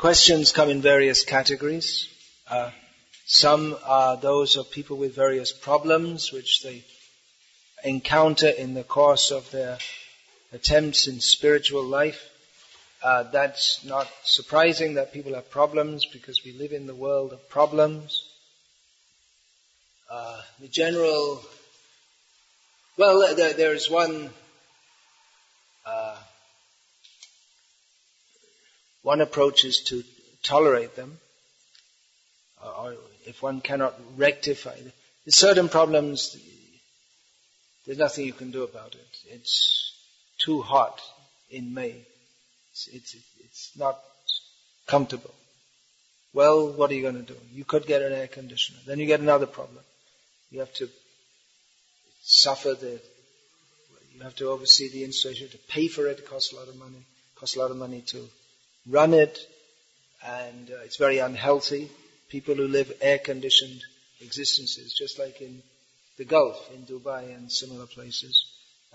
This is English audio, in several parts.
questions come in various categories. Uh, some are those of people with various problems which they encounter in the course of their attempts in spiritual life. Uh, that's not surprising that people have problems because we live in the world of problems. Uh, the general, well, there, there's one, uh, one approach is to tolerate them, uh, or if one cannot rectify them. There's certain problems, there's nothing you can do about it. It's too hot in May. It's, it's, it's not comfortable. Well, what are you going to do? You could get an air conditioner. Then you get another problem. You have to suffer the, you have to oversee the installation, to pay for it, it costs a lot of money. It costs a lot of money to run it, and uh, it's very unhealthy. People who live air-conditioned existences, just like in the Gulf, in Dubai and similar places.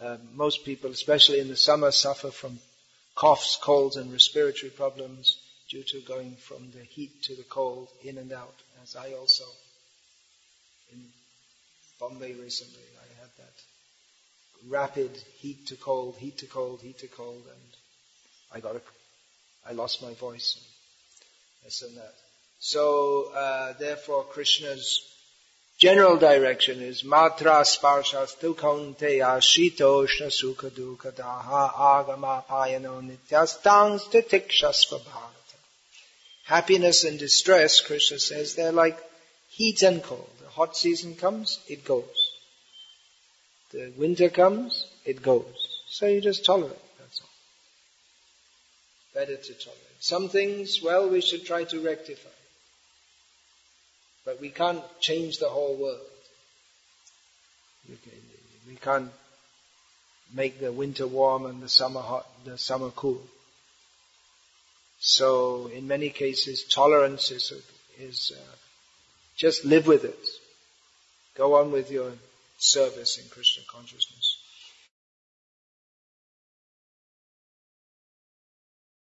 Uh, most people, especially in the summer, suffer from coughs, colds, and respiratory problems due to going from the heat to the cold, in and out, as I also. In Bombay recently, I had that rapid heat to cold, heat to cold, heat to cold, and I got a, I lost my voice, this and that. So, uh, therefore, Krishna's general direction is matra sparshastu kaunteya shitoshna sukha daha agama payano nityastang stitikshasva. Happiness and distress, Krishna says, they're like heat and cold. The hot season comes, it goes. The winter comes, it goes. So you just tolerate. Better to tolerate. Some things, well, we should try to rectify. But we can't change the whole world. We can't make the winter warm and the summer hot, the summer cool. So in many cases, tolerance is, is uh, just live with it. Go on with your service in Krishna consciousness.